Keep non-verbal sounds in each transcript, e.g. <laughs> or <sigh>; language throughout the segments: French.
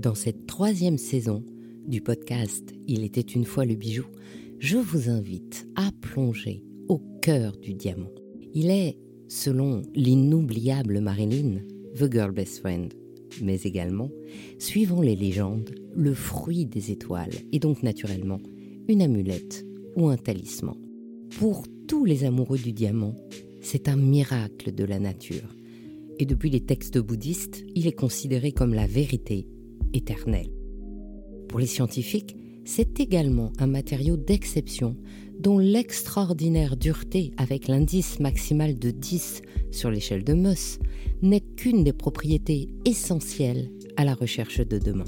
Dans cette troisième saison du podcast Il était une fois le bijou, je vous invite à plonger au cœur du diamant. Il est, selon l'inoubliable Marilyn, The Girl Best Friend, mais également, suivant les légendes, le fruit des étoiles et donc naturellement une amulette ou un talisman. Pour tous les amoureux du diamant, c'est un miracle de la nature. Et depuis les textes bouddhistes, il est considéré comme la vérité éternelle. Pour les scientifiques, c'est également un matériau d'exception dont l'extraordinaire dureté avec l'indice maximal de 10 sur l'échelle de Moss n'est qu'une des propriétés essentielles à la recherche de demain.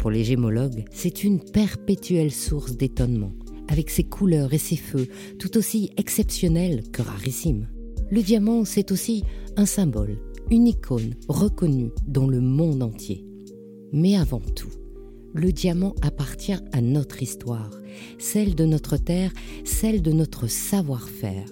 Pour les gémologues, c'est une perpétuelle source d'étonnement, avec ses couleurs et ses feux tout aussi exceptionnels que rarissimes. Le diamant, c'est aussi un symbole, une icône reconnue dans le monde entier. Mais avant tout, le diamant appartient à notre histoire, celle de notre terre, celle de notre savoir-faire.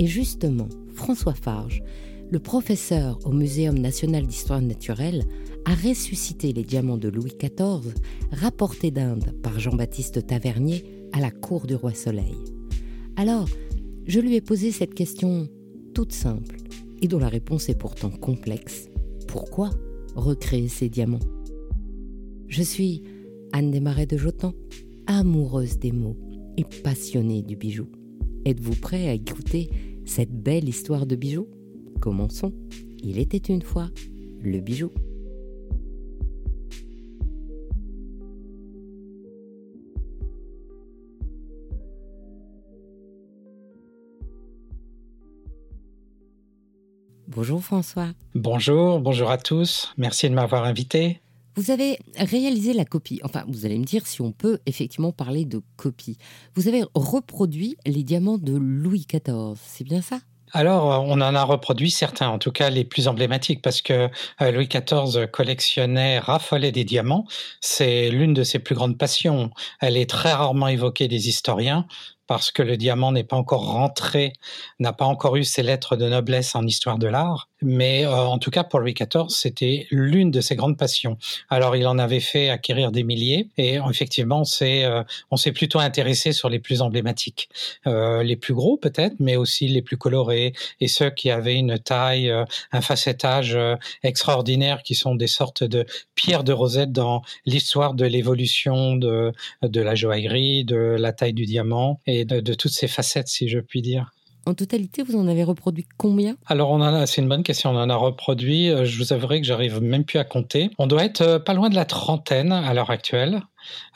Et justement, François Farge, le professeur au Muséum national d'histoire naturelle, a ressuscité les diamants de Louis XIV, rapportés d'Inde par Jean-Baptiste Tavernier à la cour du roi Soleil. Alors, je lui ai posé cette question toute simple et dont la réponse est pourtant complexe. Pourquoi recréer ces diamants? Je suis Anne Desmarais de Jotan, amoureuse des mots et passionnée du bijou. Êtes-vous prêt à écouter cette belle histoire de bijoux? Commençons. Il était une fois le bijou. Bonjour François. Bonjour, bonjour à tous. Merci de m'avoir invité. Vous avez réalisé la copie. Enfin, vous allez me dire si on peut effectivement parler de copie. Vous avez reproduit les diamants de Louis XIV, c'est bien ça? Alors, on en a reproduit certains, en tout cas les plus emblématiques, parce que euh, Louis XIV collectionnait, raffolait des diamants. C'est l'une de ses plus grandes passions. Elle est très rarement évoquée des historiens, parce que le diamant n'est pas encore rentré, n'a pas encore eu ses lettres de noblesse en histoire de l'art. Mais euh, en tout cas, pour Louis XIV, c'était l'une de ses grandes passions. Alors, il en avait fait acquérir des milliers, et effectivement, c'est, euh, on s'est plutôt intéressé sur les plus emblématiques, euh, les plus gros peut-être, mais aussi les plus colorés, et ceux qui avaient une taille, un facettage extraordinaire, qui sont des sortes de pierres de rosette dans l'histoire de l'évolution de, de la joaillerie, de la taille du diamant. Et de, toutes ces facettes, si je puis dire. En totalité, vous en avez reproduit combien? Alors, on c'est une bonne question. On en a reproduit, euh, je vous avouerai que j'arrive même plus à compter. On doit être euh, pas loin de la trentaine à l'heure actuelle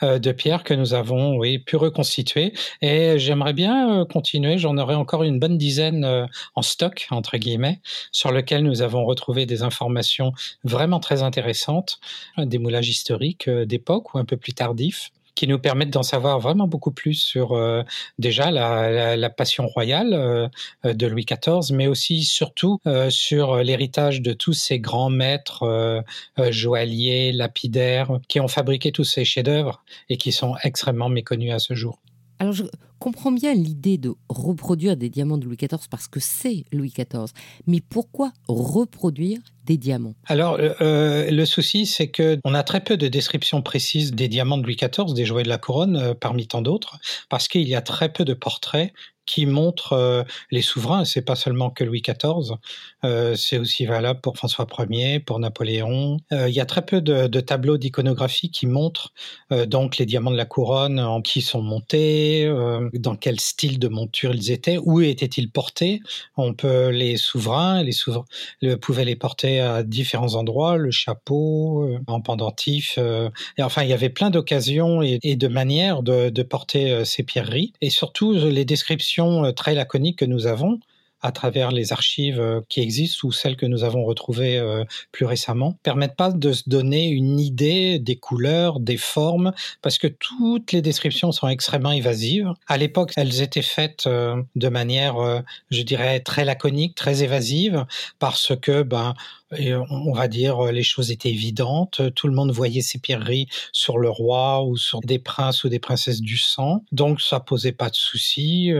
euh, de pierres que nous avons, pu reconstituer. Et j'aimerais bien continuer. J'en aurai encore une bonne dizaine en stock, entre guillemets, sur lequel nous avons retrouvé des informations vraiment très intéressantes, des moulages historiques d'époque ou un peu plus tardifs qui nous permettent d'en savoir vraiment beaucoup plus sur euh, déjà la, la, passion royale euh, de Louis XIV, mais aussi surtout euh, sur l'héritage de tous ces grands maîtres joailliers, lapidaires, qui ont fabriqué tous ces chefs-d'œuvre et qui sont extrêmement méconnus à ce jour. Alors je comprends bien l'idée de reproduire des diamants de Louis XIV parce que c'est Louis XIV, mais pourquoi reproduire des diamants? Alors euh, le souci c'est que on a très peu de descriptions précises des diamants de Louis XIV, des joyaux de la couronne euh, parmi tant d'autres, parce qu'il y a très peu de portraits qui montre euh, les souverains. C'est pas seulement que Louis XIV, euh, c'est aussi valable pour François Ier, pour Napoléon. Euh, il y a très peu de, tableaux d'iconographie qui montrent donc les diamants de la couronne, en qui sont montés, dans quel style de monture ils étaient, où étaient-ils portés. On peut les souverains, les pouvaient les porter à différents endroits, le chapeau, en pendentif. et enfin, il y avait plein d'occasions et, et, de manières de, de porter ces pierreries, et surtout les descriptions euh, très laconique que nous avons à travers les archives euh, qui existent ou celles que nous avons retrouvées euh, plus récemment, permettent pas de se donner une idée des couleurs, des formes, parce que toutes les descriptions sont extrêmement évasives. À l'époque, elles étaient faites de manière, je dirais, très laconique, très évasive, parce que ben on va dire les choses étaient évidentes. Tout le monde voyait ces pierreries sur le roi ou sur des princes ou des princesses du sang, donc ça posait pas de soucis.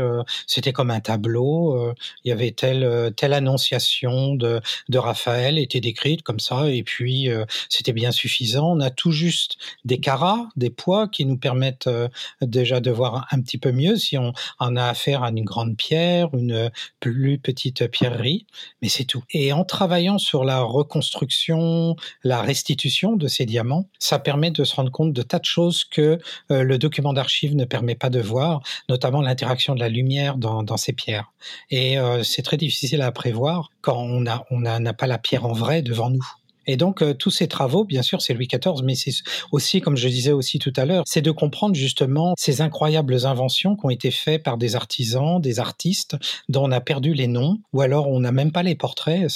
C'était comme un tableau. Il y avait telle telle annonciation de, de Raphaël était décrite comme ça, et puis c'était bien suffisant. On a tout juste des carats, des poids qui nous permettent déjà de voir un petit peu mieux si on en a affaire à une grande pierre, une plus petite pierrerie, mais c'est tout. Et en travaillant sur la reconstruction, la restitution de ces diamants, ça permet de se rendre compte de tas de choses que euh, le document d'archives ne permet pas de voir, notamment l'interaction de la lumière dans, ces pierres. Et euh, c'est très difficile à prévoir quand on n'a on n'a pas la pierre en vrai devant nous. Et donc euh, tous ces travaux, bien sûr, c'est Louis XIV, mais c'est aussi, comme je disais aussi tout à l'heure, c'est de comprendre justement ces incroyables inventions qui ont été faites par des artisans, des artistes dont on a perdu les noms, ou alors on n'a même pas les portraits.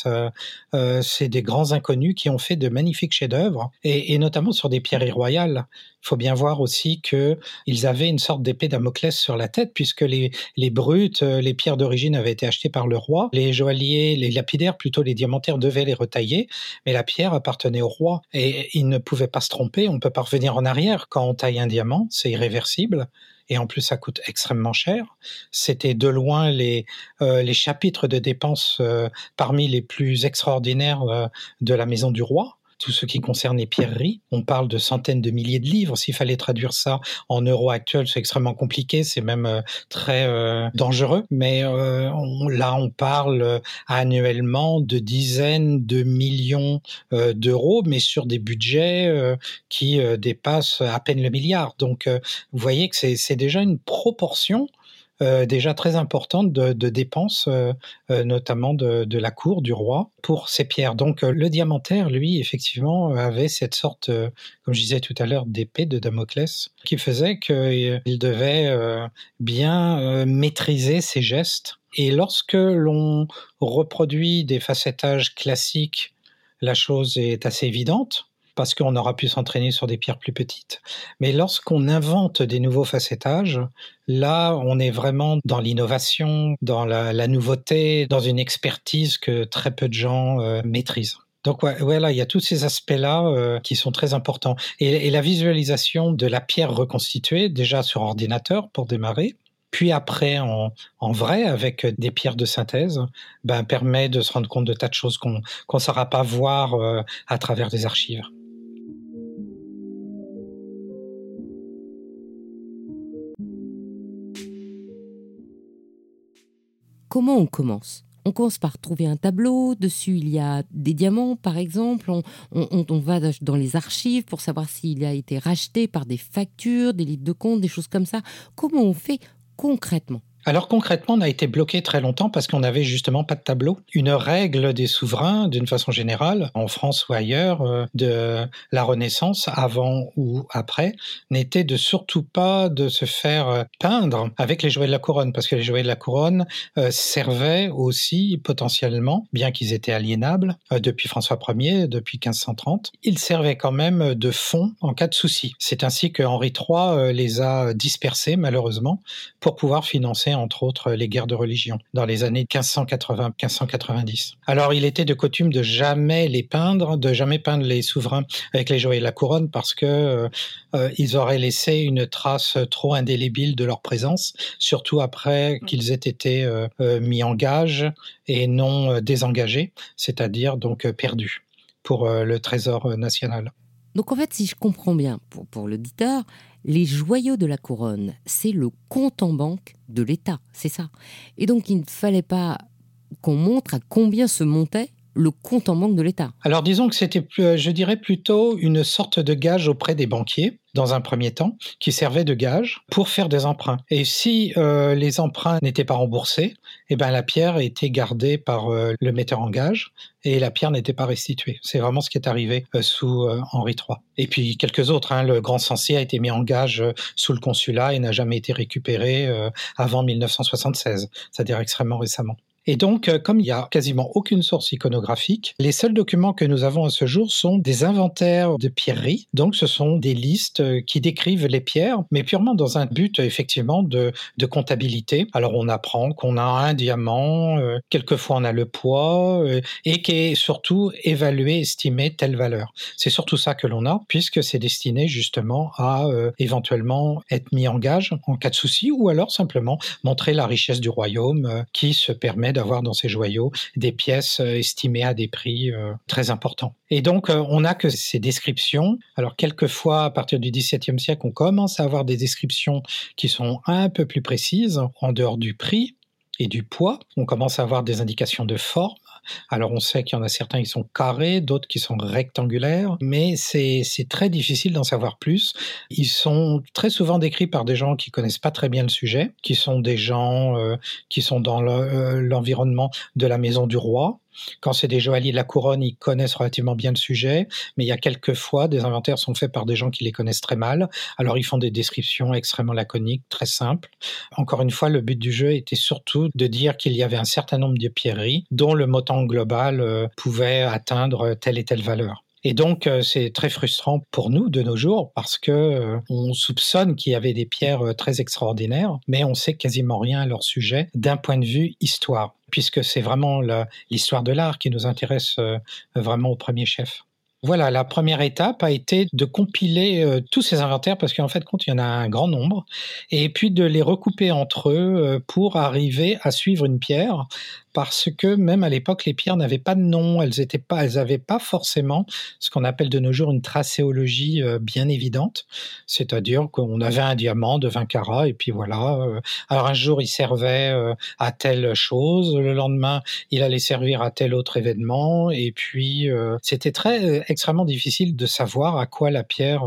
Euh, c'est des grands inconnus qui ont fait de magnifiques chefs-d'œuvre, et, notamment sur des pierreries royales. Il faut bien voir aussi qu'ils avaient une sorte d'épée Damoclès sur la tête, puisque les, les brutes, euh, les pierres d'origine avaient été achetées par le roi. Les joailliers, les lapidaires, plutôt les diamantaires, devaient les retailler, mais la pierre appartenait au roi. Et il ne pouvait pas se tromper, on peut pas revenir en arrière. Quand on taille un diamant, c'est irréversible et en plus ça coûte extrêmement cher. C'était de loin les, euh, les chapitres de dépenses euh, parmi les plus extraordinaires de la maison du roi tout ce qui concerne les pierreries. On parle de centaines de milliers de livres. S'il fallait traduire ça en euros actuels, c'est extrêmement compliqué, c'est même euh, très euh, dangereux. Mais euh, là, on parle annuellement de dizaines de millions d'euros, mais sur des budgets qui dépassent à peine le milliard. Donc, vous voyez que c'est déjà une proportion euh, déjà très importante de, de dépenses, euh, euh, notamment de, de, la cour du roi, pour ces pierres. Donc le diamantaire, lui, effectivement, avait cette sorte, comme je disais tout à l'heure, d'épée de Damoclès, qui faisait qu'il devait bien maîtriser ses gestes. Et lorsque l'on reproduit des facettages classiques, la chose est assez évidente parce qu'on aura pu s'entraîner sur des pierres plus petites. Mais lorsqu'on invente des nouveaux facettages, là, on est vraiment dans l'innovation, dans la, nouveauté, dans une expertise que très peu de gens euh, maîtrisent. Donc voilà, il y a tous ces aspects-là euh, qui sont très importants. Et, la visualisation de la pierre reconstituée, déjà sur ordinateur pour démarrer, puis après en, en, vrai avec des pierres de synthèse, ben, permet de se rendre compte de tas de choses qu'on ne saura pas voir euh, à travers des archives. Comment on commence? On commence par trouver un tableau, dessus il y a des diamants par exemple, on, va dans les archives pour savoir s'il a été racheté par des factures, des livres de compte, des choses comme ça. Comment on fait concrètement? Alors concrètement, on a été bloqué très longtemps parce qu'on n'avait justement pas de tableau. Une règle des souverains, d'une façon générale, en France ou ailleurs, euh, de la Renaissance, avant ou après, n'était de surtout pas de se faire euh, peindre avec les jouets de la couronne, parce que les jouets de la couronne euh, servaient aussi potentiellement, bien qu'ils étaient aliénables depuis François Ier, depuis 1530, ils servaient quand même de fond en cas de souci. C'est ainsi que Henri III les a dispersés malheureusement pour pouvoir financer entre autres les guerres de religion dans les années 1580-1590. Alors il était de coutume de jamais les peindre, de jamais peindre les souverains avec les joyaux de la couronne parce que euh, euh, ils auraient laissé une trace trop indélébile de leur présence, surtout après qu'ils aient été euh, mis en gage et non désengagés, c'est-à-dire donc perdus pour le trésor national. Donc en fait, si je comprends bien, pour, pour l'auditeur, les joyaux de la couronne, c'est le compte en banque de l'État, c'est ça. Et donc il ne fallait pas qu'on montre à combien se montait le compte en banque de l'État. Alors disons que c'était, euh, je dirais plutôt une sorte de gage auprès des banquiers dans un premier temps, qui servait de gage pour faire des emprunts. Et si euh, les emprunts n'étaient pas remboursés, eh ben la pierre était gardée par euh, le metteur en gage et la pierre n'était pas restituée. C'est vraiment ce qui est arrivé sous Henri III. Et puis quelques autres. Hein, le Grand Censier a été mis en gage sous le consulat et n'a jamais été récupéré avant 1976, c'est-à-dire extrêmement récemment. Et donc, euh, comme il n'y a quasiment aucune source iconographique, les seuls documents que nous avons à ce jour sont des inventaires de pierreries. Donc, ce sont des listes euh, qui décrivent les pierres, mais purement dans un but, effectivement, de, de comptabilité. Alors, on apprend qu'on a un diamant, euh, quelquefois on a le poids, et qui est surtout évalué, estimé telle valeur. C'est surtout ça que l'on a, puisque c'est destiné justement à éventuellement être mis en gage en cas de souci, ou alors simplement montrer la richesse du royaume qui se permet d'avoir dans ces joyaux des pièces euh, estimées à des prix euh, très importants. Et donc, euh, on a que ces descriptions. Alors, quelquefois, à partir du XVIIe siècle, on commence à avoir des descriptions qui sont un peu plus précises, en dehors du prix et du poids. On commence à avoir des indications de forme. Alors on sait qu'il y en a certains qui sont carrés, d'autres qui sont rectangulaires, mais c'est très difficile d'en savoir plus. Ils sont très souvent décrits par des gens qui connaissent pas très bien le sujet, qui sont des gens euh, qui sont dans euh, l'environnement de la maison du roi, quand c'est des joailliers de la couronne, ils connaissent relativement bien le sujet, mais il y a quelques fois, des inventaires sont faits par des gens qui les connaissent très mal. Alors ils font des descriptions extrêmement laconiques, très simples. Encore une fois, le but du jeu était surtout de dire qu'il y avait un certain nombre de pierreries dont le montant global euh, pouvait atteindre telle et telle valeur. Et donc, euh, c'est très frustrant pour nous de nos jours parce que euh, on soupçonne qu'il y avait des pierres euh, très extraordinaires, mais on sait quasiment rien à leur sujet d'un point de vue histoire, puisque c'est vraiment l'histoire de l'art qui nous intéresse vraiment au premier chef. Voilà, la première étape a été de compiler tous ces inventaires parce qu'en fait, compte, il y en a un grand nombre, et puis de les recouper entre eux pour arriver à suivre une pierre parce que même à l'époque, les pierres n'avaient pas de nom, elles étaient pas, n'avaient pas forcément ce qu'on appelle de nos jours une tracéologie euh, bien évidente, c'est-à-dire qu'on avait un diamant de 20 carats et puis voilà. Euh, alors un jour, il servait euh, à telle chose, le lendemain, il allait servir à tel autre événement et puis c'était très extrêmement difficile de savoir à quoi la pierre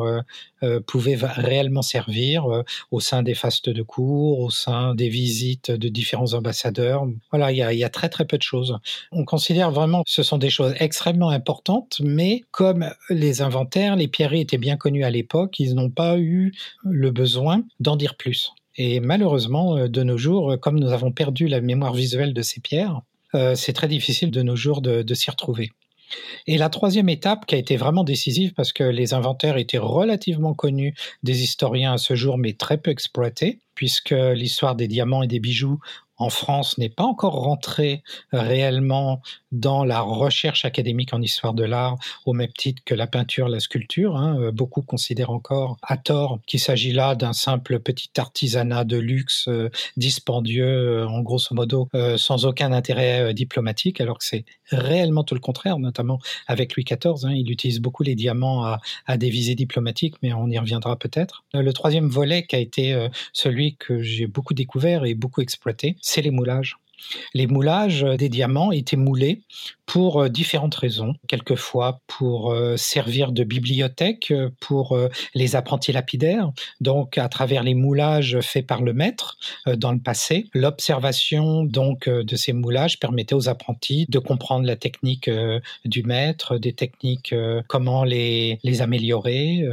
pouvait réellement servir au sein des fastes de cours, au sein des visites de différents ambassadeurs. Voilà, il y a très très peu de choses. On considère vraiment que ce sont des choses extrêmement importantes, mais comme les inventaires, les pierreries étaient bien connus à l'époque, ils n'ont pas eu le besoin d'en dire plus. Et malheureusement, euh, de nos jours, comme nous avons perdu la mémoire visuelle de ces pierres, euh, c'est très difficile de nos jours de, de s'y retrouver. Et la troisième étape qui a été vraiment décisive parce que les inventaires étaient relativement connus des historiens à ce jour, mais très peu exploités, puisque l'histoire des diamants et des bijoux en France n'est pas encore rentré réellement dans la recherche académique en histoire de l'art au même titre que la peinture, la sculpture. Hein. Euh, beaucoup considèrent encore à tort qu'il s'agit là d'un simple petit artisanat de luxe euh, dispendieux, euh, en grosso modo, sans aucun intérêt diplomatique, alors que c'est réellement tout le contraire, notamment avec Louis XIV. Hein. il utilise beaucoup les diamants à, à, des visées diplomatiques, mais on y reviendra peut-être. Le troisième volet qui a été celui que j'ai beaucoup découvert et beaucoup exploité, c'est les moulages. Les moulages des diamants étaient moulés pour euh, différentes raisons. Quelquefois pour euh, servir de bibliothèque euh, pour les apprentis lapidaires, donc à travers les moulages faits par le maître dans le passé. L'observation donc de ces moulages permettait aux apprentis de comprendre la technique du maître, des techniques, comment les, les améliorer,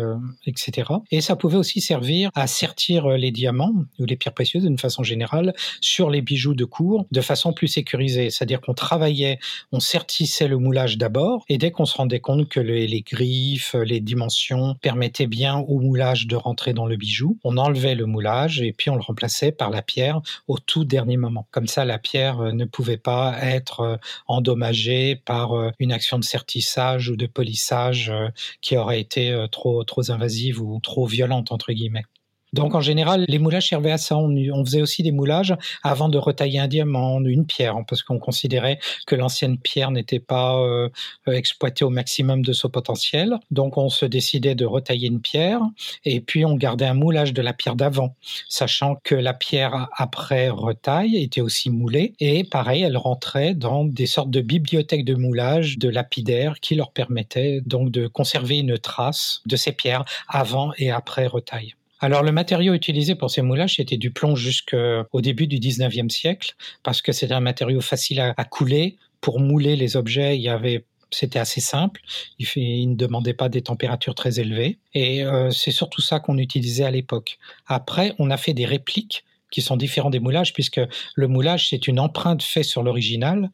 etc. Et ça pouvait aussi servir à sertir les diamants ou les pierres précieuses d'une façon générale sur les bijoux de cour de façon plus sécurisée. C'est-à-dire qu'on travaillait, on sertait c'est le moulage d'abord, et dès qu'on se rendait compte que les, griffes, les dimensions permettaient bien au moulage de rentrer dans le bijou, on enlevait le moulage et puis on le remplaçait par la pierre au tout dernier moment. Comme ça, la pierre euh, ne pouvait pas être euh, endommagée par euh, une action de sertissage ou de polissage qui aurait été trop, trop invasive ou trop violente, entre guillemets. Donc en général, les moulages servaient à ça. On, faisait aussi des moulages avant de retailler un diamant, une pierre, hein, parce qu'on considérait que l'ancienne pierre n'était pas euh, exploitée au maximum de son potentiel. Donc on se décidait de retailler une pierre et puis on gardait un moulage de la pierre d'avant, sachant que la pierre après retaille était aussi moulée et pareil, elle rentrait dans des sortes de bibliothèques de moulage de lapidaires qui leur permettaient donc de conserver une trace de ces pierres avant et après retaille. Alors le matériau utilisé pour ces moulages, c'était du plomb jusqu'au début du 19e siècle, parce que c'était un matériau facile à, couler. Pour mouler les objets, il y avait c'était assez simple. Il, ne demandait pas des températures très élevées. Et euh, c'est surtout ça qu'on utilisait à l'époque. Après, on a fait des répliques qui sont différents des moulages, puisque le moulage, c'est une empreinte faite sur l'original.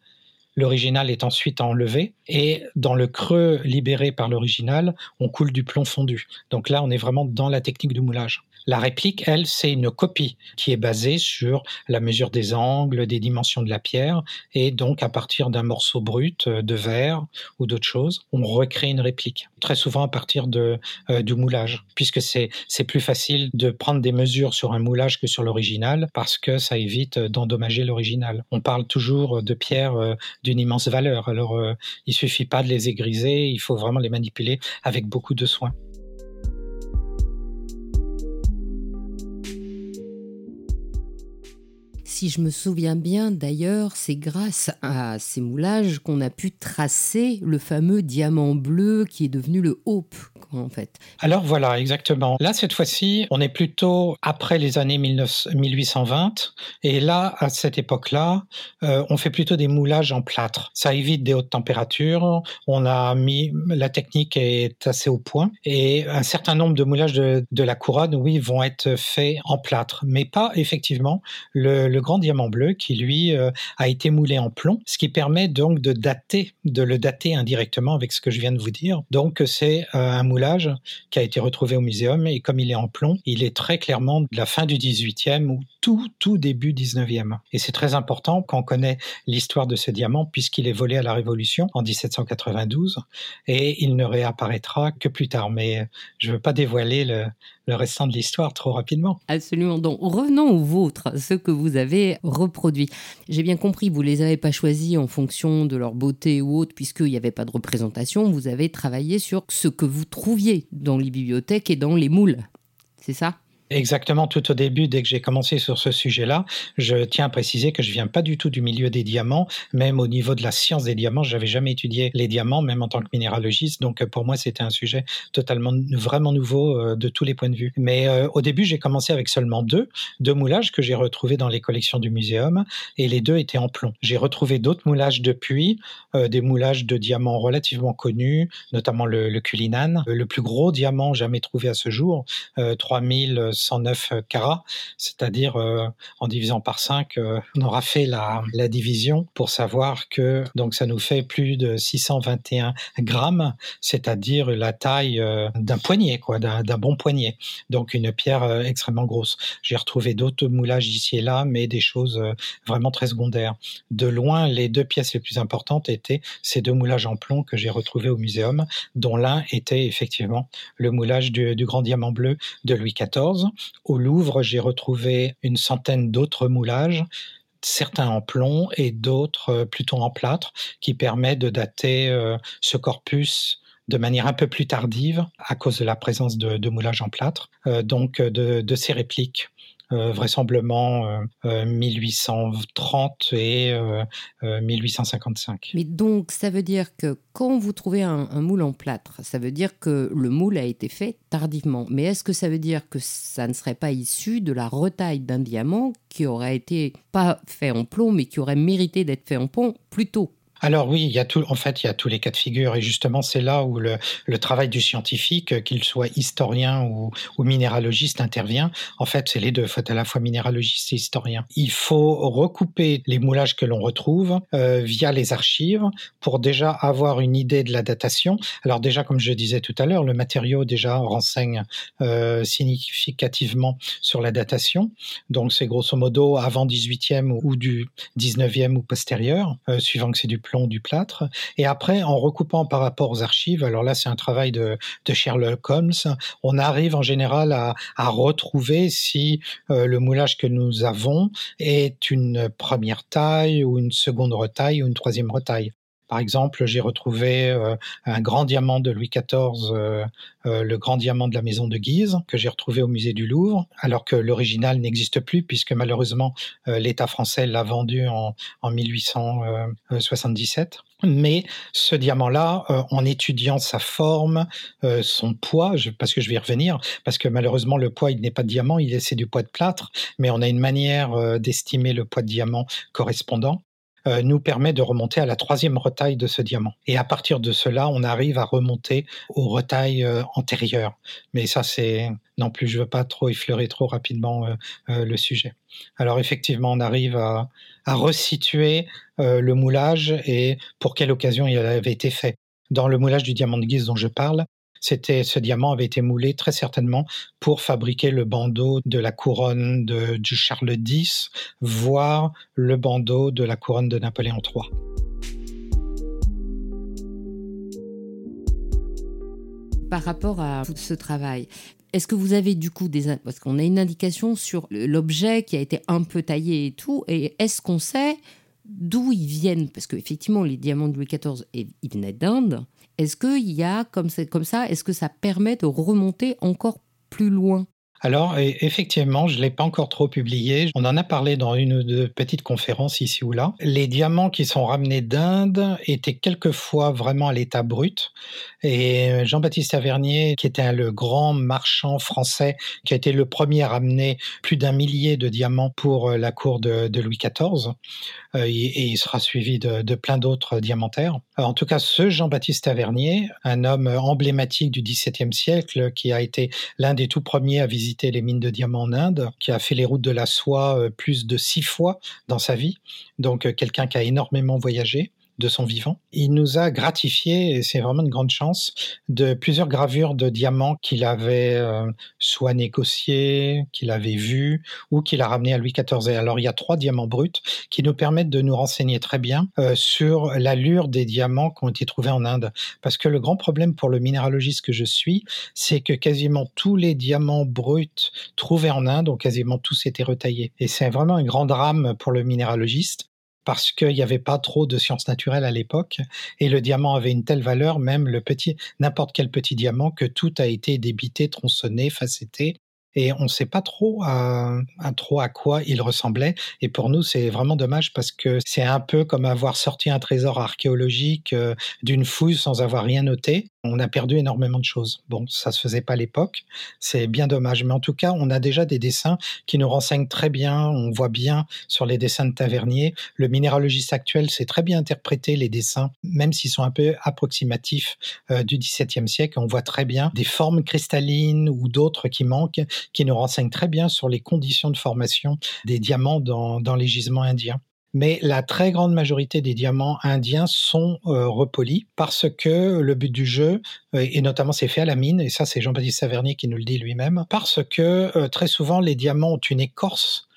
L'original est ensuite enlevé et dans le creux libéré par l'original, on coule du plomb fondu. Donc là, on est vraiment dans la technique du moulage. La réplique, elle, c'est une copie qui est basée sur la mesure des angles, des dimensions de la pierre, et donc à partir d'un morceau brut euh, de verre ou d'autre chose, on recrée une réplique. Très souvent à partir de, euh, du moulage, puisque c'est plus facile de prendre des mesures sur un moulage que sur l'original, parce que ça évite d'endommager l'original. On parle toujours de pierres euh, d'une immense valeur, alors il suffit pas de les égriser, il faut vraiment les manipuler avec beaucoup de soin. Si je me souviens bien, d'ailleurs, c'est grâce à ces moulages qu'on a pu tracer le fameux diamant bleu qui est devenu le Hope, en fait. Alors voilà, exactement. Là, cette fois-ci, on est plutôt après les années 1820. Et là, à cette époque-là, euh, on fait plutôt des moulages en plâtre. Ça évite des hautes températures. On a mis, la technique est assez au point. Et un certain nombre de moulages de, la couronne, oui, vont être faits en plâtre. Mais pas effectivement le, le grand diamant bleu qui, lui, euh, a été moulé en plomb, ce qui permet donc de le dater indirectement avec ce que je viens de vous dire. Donc, c'est euh, un moulage qui a été retrouvé au muséum et comme il est en plomb, il est très clairement de la fin du 18e ou tout, tout début 19e. Et c'est très important quand on connaît l'histoire de ce diamant puisqu'il est volé à la Révolution en 1792 et il ne réapparaîtra que plus tard. Mais je ne veux pas dévoiler le, le restant de l'histoire trop rapidement. Absolument. Donc revenons aux vôtres, ceux que vous avez reproduits. J'ai bien compris, vous les avez pas choisis en fonction de leur beauté ou autre, puisqu'il n'y avait pas de représentation. Vous avez travaillé sur ce que vous trouviez dans les bibliothèques et dans les moules. C'est ça? Exactement, tout au début, dès que j'ai commencé sur ce sujet-là, je tiens à préciser que je viens pas du tout du milieu des diamants, même au niveau de la science des diamants, j'avais jamais étudié les diamants, même en tant que minéralogiste, donc pour moi c'était un sujet totalement vraiment nouveau euh, de tous les points de vue. Mais euh, au début, j'ai commencé avec seulement deux, moulages que j'ai retrouvés dans les collections du muséum, et les deux étaient en plomb. J'ai retrouvé d'autres moulages depuis, euh, des moulages de diamants relativement connus, notamment le, le Culinan, le plus gros diamant jamais trouvé à ce jour, 3000 109 carats, c'est-à-dire euh, en divisant par 5, euh, on aura fait la, division pour savoir que donc ça nous fait plus de 621 grammes, c'est-à-dire la taille euh, d'un poignet, quoi, d'un bon poignet. Donc une pierre extrêmement grosse. J'ai retrouvé d'autres moulages ici et là, mais des choses vraiment très secondaires. De loin, les deux pièces les plus importantes étaient ces deux moulages en plomb que j'ai retrouvés au muséum, dont l'un était effectivement le moulage du grand diamant bleu de Louis XIV au Louvre, j'ai retrouvé une centaine d'autres moulages certains en plomb et d'autres euh, plutôt en plâtre, qui permet de dater euh, ce corpus de manière un peu plus tardive à cause de la présence de, moulages en plâtre, euh, donc de, ces répliques. Euh, vraisemblablement 1830 euh, et 1855. Mais donc, ça veut dire que quand vous trouvez un, moule en plâtre, ça veut dire que le moule a été fait tardivement. Mais est-ce que ça veut dire que ça ne serait pas issu de la retaille d'un diamant qui aurait été pas fait en plomb, mais qui aurait mérité d'être fait en plomb plus tôt? Alors oui, il y a tout, en fait, il y a tous les cas de figure, et justement, c'est là où le, travail du scientifique, qu'il soit historien ou, minéralogiste, intervient. En fait, c'est les deux. Faut à la fois minéralogiste et historien. Il faut recouper les moulages que l'on retrouve euh, via les archives pour déjà avoir une idée de la datation. Alors déjà, comme je disais tout à l'heure, le matériau déjà renseigne euh, significativement sur la datation. Donc c'est grosso modo avant 18e ou du 19e ou postérieur, euh, suivant que c'est du plomb, du plâtre. Et après, en recoupant par rapport aux archives, alors là, c'est un travail de, Sherlock Holmes, on arrive en général à, retrouver si euh, le moulage que nous avons est une première taille ou une seconde retaille ou une troisième retaille. Par exemple, j'ai retrouvé euh, un grand diamant de Louis XIV, euh, euh, le grand diamant de la maison de Guise, que j'ai retrouvé au musée du Louvre, alors que l'original n'existe plus, puisque malheureusement l'État français l'a vendu en, en 1877. Mais ce diamant-là, en étudiant sa forme, son poids, parce que je vais y revenir, parce que malheureusement le poids, il n'est pas de diamant, il est c'est du poids de plâtre, mais on a une manière d'estimer le poids de diamant correspondant. Euh, nous permet de remonter à la troisième retaille de ce diamant. Et à partir de cela, on arrive à remonter aux retailles euh, antérieures. Mais ça, c'est non plus, je veux pas trop effleurer trop rapidement le sujet. Alors effectivement, on arrive à, à resituer le moulage et pour quelle occasion il avait été fait. Dans le moulage du diamant de Guise dont je parle, c'était ce diamant avait été moulé très certainement pour fabriquer le bandeau de la couronne de, du Charles X, voire le bandeau de la couronne de Napoléon III. Par rapport à ce travail, est-ce que vous avez du coup des... Parce qu'on a une indication sur l'objet qui a été un peu taillé et tout, et est-ce qu'on sait d'où ils viennent Parce qu'effectivement, les diamants de Louis XIV, ils venaient d'Inde. Est-ce qu'il y a, comme, comme ça, est-ce que ça permet de remonter encore plus loin? Alors, effectivement, je ne l'ai pas encore trop publié. On en a parlé dans une ou deux petites conférences ici ou là. Les diamants qui sont ramenés d'Inde étaient quelquefois vraiment à l'état brut. Et Jean-Baptiste Tavernier, qui était le grand marchand français, qui a été le premier à ramener plus d'un millier de diamants pour euh, la cour de, Louis XIV, euh, et, il sera suivi de, plein d'autres diamantaires. en tout cas, ce Jean-Baptiste Tavernier, un homme emblématique du XVIIe siècle, qui a été l'un des tout premiers à visiter les mines de diamants en Inde, qui a fait les routes de la soie euh, plus de six fois dans sa vie. Donc euh, quelqu'un qui a énormément voyagé de son vivant. Il nous a gratifié, et c'est vraiment une grande chance, de plusieurs gravures de diamants qu'il avait euh, soit négociés, qu'il avait vus, ou qu'il a ramené à Louis XIV. Et alors il y a trois diamants bruts qui nous permettent de nous renseigner très bien euh, sur l'allure des diamants qui ont été trouvés en Inde. Parce que le grand problème pour le minéralogiste que je suis, c'est que quasiment tous les diamants bruts trouvés en Inde ont quasiment tous été retaillés. Et c'est vraiment un grand drame pour le minéralogiste parce qu'il n'y avait pas trop de sciences naturelles à l'époque et le diamant avait une telle valeur, même le petit, n'importe quel petit diamant, que tout a été débité, tronçonné, facetté et on ne sait pas trop à, trop à quoi il ressemblait. Et pour nous, c'est vraiment dommage parce que c'est un peu comme avoir sorti un trésor archéologique euh, d'une fouille sans avoir rien noté on a perdu énormément de choses. Bon, ça se faisait pas à l'époque, c'est bien dommage. Mais en tout cas, on a déjà des dessins qui nous renseignent très bien. On voit bien sur les dessins de Tavernier. Le minéralogiste actuel sait très bien interpréter les dessins, même s'ils sont un peu approximatifs euh, du XVIIe siècle. On voit très bien des formes cristallines ou d'autres qui manquent, qui nous renseignent très bien sur les conditions de formation des diamants dans les gisements indiens mais la très grande majorité des diamants indiens sont euh, repolis parce que le but du jeu, euh, et notamment c'est fait à la mine, et ça c'est Jean-Baptiste Saverny qui nous le dit lui-même, parce que euh, très souvent les diamants ont une écorce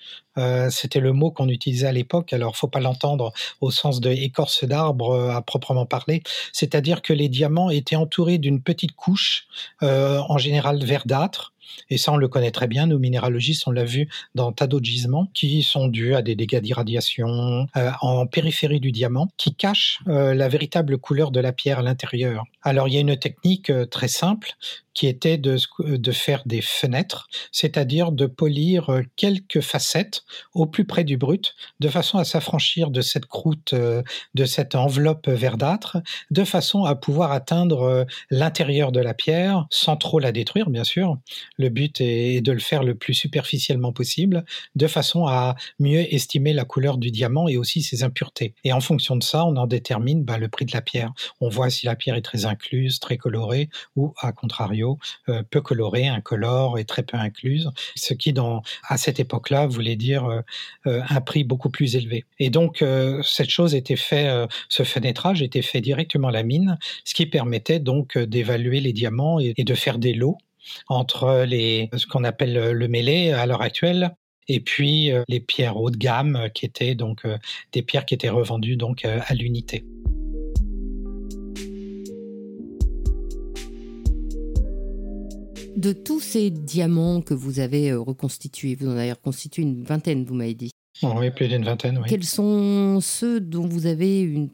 c'était le mot qu'on utilisait à l'époque. Alors, faut pas l'entendre au sens de écorce d'arbre à proprement parler. C'est-à-dire que les diamants étaient entourés d'une petite couche, en général verdâtre, et ça, on le connaît très bien, nos minéralogistes, on l'a vu dans tas d'autres gisements qui sont dus à des dégâts d'irradiation euh, en périphérie du diamant qui cachent euh, la véritable couleur de la pierre à l'intérieur. Alors, il y a une technique euh, très simple qui était de, de faire des fenêtres, c'est-à-dire de polir quelques facettes au plus près du brut, de façon à s'affranchir de cette croûte, de cette enveloppe verdâtre, de façon à pouvoir atteindre l'intérieur de la pierre sans trop la détruire, bien sûr. Le but est de le faire le plus superficiellement possible, de façon à mieux estimer la couleur du diamant et aussi ses impuretés. Et en fonction de ça, on en détermine bah, le prix de la pierre. On voit si la pierre est très incluse, très colorée, ou à contrario, euh, peu colorée, incolore et très peu incluse, ce qui, dans, à cette époque-là, voulait dire euh, euh, un prix beaucoup plus élevé. Et donc, cette chose était fait, ce fenêtrage était fait directement à la mine, ce qui permettait donc d'évaluer les diamants et de faire des lots entre les, ce qu'on appelle le mêlé à l'heure actuelle et puis les pierres haut de gamme qui étaient donc des pierres qui étaient revendues donc à l'unité. De tous ces diamants que vous avez reconstitués, vous en avez reconstitué une vingtaine, vous m'avez dit. Oui, plus d'une vingtaine, oui. Quels sont ceux dont vous avez une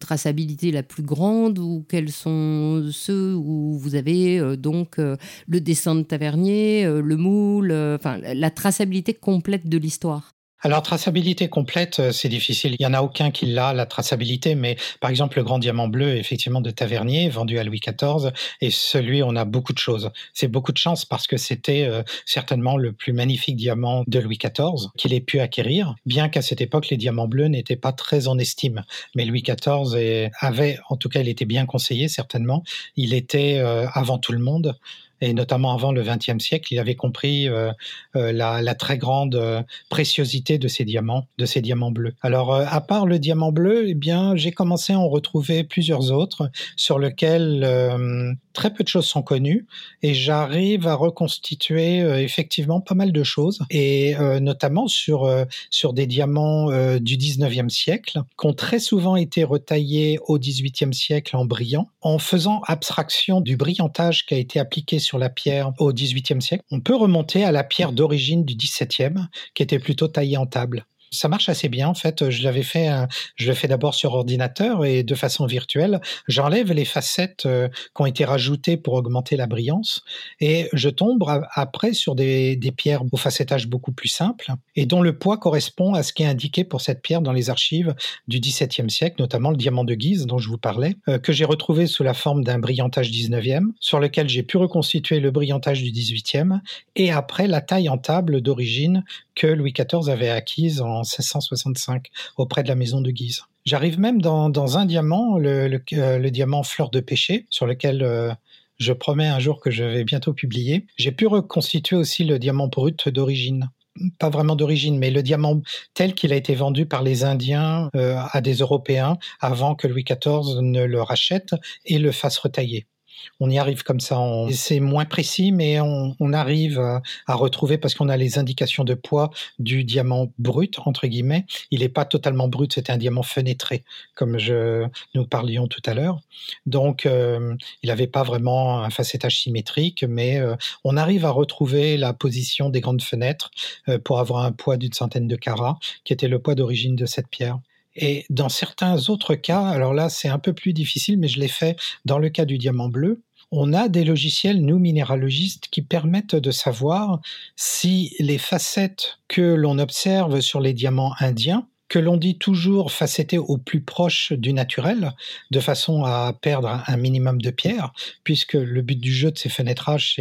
traçabilité la plus grande ou quels sont ceux où vous avez euh, donc euh, le dessin de Tavernier, euh, le moule, enfin la traçabilité complète de l'histoire? Alors, traçabilité complète, euh, c'est difficile. Il n'y en a aucun qui l'a, la traçabilité, mais par exemple, le grand diamant bleu, effectivement, de Tavernier, vendu à Louis XIV, et celui, on a beaucoup de choses. C'est beaucoup de chance parce que c'était euh, certainement le plus magnifique diamant de Louis XIV qu'il ait pu acquérir, bien qu'à cette époque, les diamants bleus n'étaient pas très en estime. Mais Louis XIV avait, en tout cas, il était bien conseillé, certainement. Il était euh, avant tout le monde et notamment avant le XXe siècle, il avait compris euh, euh, la, la, très grande euh, préciosité de ces diamants, de ces diamants bleus. Alors, euh, à part le diamant bleu, eh bien, j'ai commencé à en retrouver plusieurs autres sur lesquels très peu de choses sont connues et j'arrive à reconstituer effectivement pas mal de choses et notamment sur sur des diamants du 19e siècle qui ont très souvent été retaillés au 18e siècle en brillant. En faisant abstraction du brillantage qui a été appliqué sur la pierre au XVIIIe siècle, on peut remonter à la pierre d'origine du XVIIe, qui était plutôt taillée en table ça marche assez bien en fait. Je l'avais fait, euh, je le fais d'abord sur ordinateur et de façon virtuelle. J'enlève les facettes euh, qui ont été rajoutées pour augmenter la brillance et je tombe après sur des, pierres au facettage beaucoup plus simple et dont le poids correspond à ce qui est indiqué pour cette pierre dans les archives du XVIIe siècle, notamment le diamant de Guise dont je vous parlais, euh, que j'ai retrouvé sous la forme d'un brillantage 19e, sur lequel j'ai pu reconstituer le brillantage du 18e et après la taille en table d'origine que Louis XIV avait acquise en 1665 auprès de la maison de Guise. J'arrive même dans, un diamant, euh, le, diamant fleur de péché, sur lequel euh, je promets un jour que je vais bientôt publier. J'ai pu reconstituer aussi le diamant brut d'origine pas vraiment d'origine, mais le diamant tel qu'il a été vendu par les Indiens euh, à des Européens avant que Louis XIV ne le rachète et le fasse retailler on y arrive comme ça. C'est moins précis, mais on, arrive à, retrouver parce qu'on a les indications de poids du diamant brut entre guillemets. Il n'est pas totalement brut, c'était un diamant fenêtré, comme je nous parlions tout à l'heure. Donc, euh, il n'avait pas vraiment un facettage symétrique, mais euh, on arrive à retrouver la position des grandes fenêtres euh, pour avoir un poids d'une centaine de carats, qui était le poids d'origine de cette pierre. Et dans certains autres cas, alors là c'est un peu plus difficile, mais je l'ai fait dans le cas du diamant bleu, on a des logiciels, nous minéralogistes, qui permettent de savoir si les facettes que l'on observe sur les diamants indiens que l'on dit toujours facetté au plus proche du naturel, de façon à perdre un minimum de pierre, puisque le but du jeu de ces fenêtrages,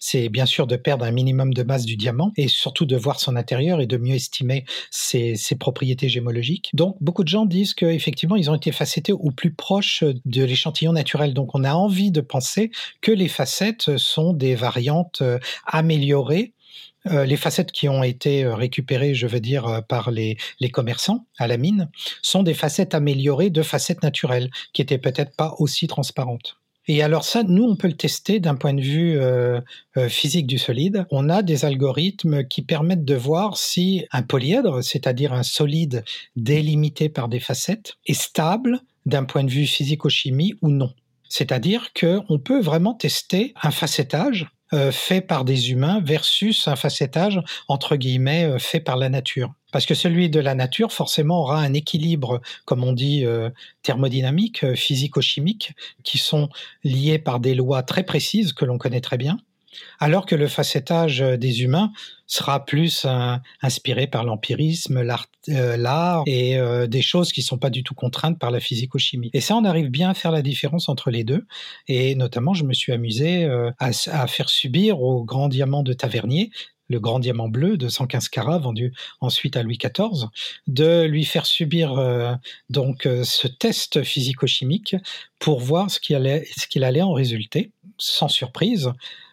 c'est bien sûr de perdre un minimum de masse du diamant, et surtout de voir son intérieur et de mieux estimer ses, ses propriétés gémologiques. Donc beaucoup de gens disent qu'effectivement, ils ont été facettés au plus proche de l'échantillon naturel. Donc on a envie de penser que les facettes sont des variantes euh, améliorées euh, les facettes qui ont été euh, récupérées, je veux dire, euh, par les, commerçants à la mine, sont des facettes améliorées de facettes naturelles, qui étaient peut-être pas aussi transparentes. Et alors ça, nous, on peut le tester d'un point de vue physique du solide. On a des algorithmes qui permettent de voir si un polyèdre, c'est-à-dire un solide délimité par des facettes, est stable d'un point de vue physico-chimie ou non. C'est-à-dire qu'on peut vraiment tester un facettage fait par des humains versus un facettage entre guillemets euh, fait par la nature. Parce que celui de la nature, forcément, aura un équilibre, comme on dit, euh, thermodynamique, physico-chimique, qui sont liés par des lois très précises que l'on connaît très bien alors que le facettage euh, des humains sera plus euh, inspiré par l'empirisme, l'art, euh, et des choses qui sont pas du tout contraintes par la physico-chimie. Et ça, on arrive bien à faire la différence entre les deux. Et notamment, je me suis amusé à, faire subir au grand diamant de Tavernier le grand diamant bleu de 115 carats vendu ensuite à Louis XIV, de lui faire subir donc ce test physico-chimique pour voir ce qu'il allait, en résulter. Sans surprise,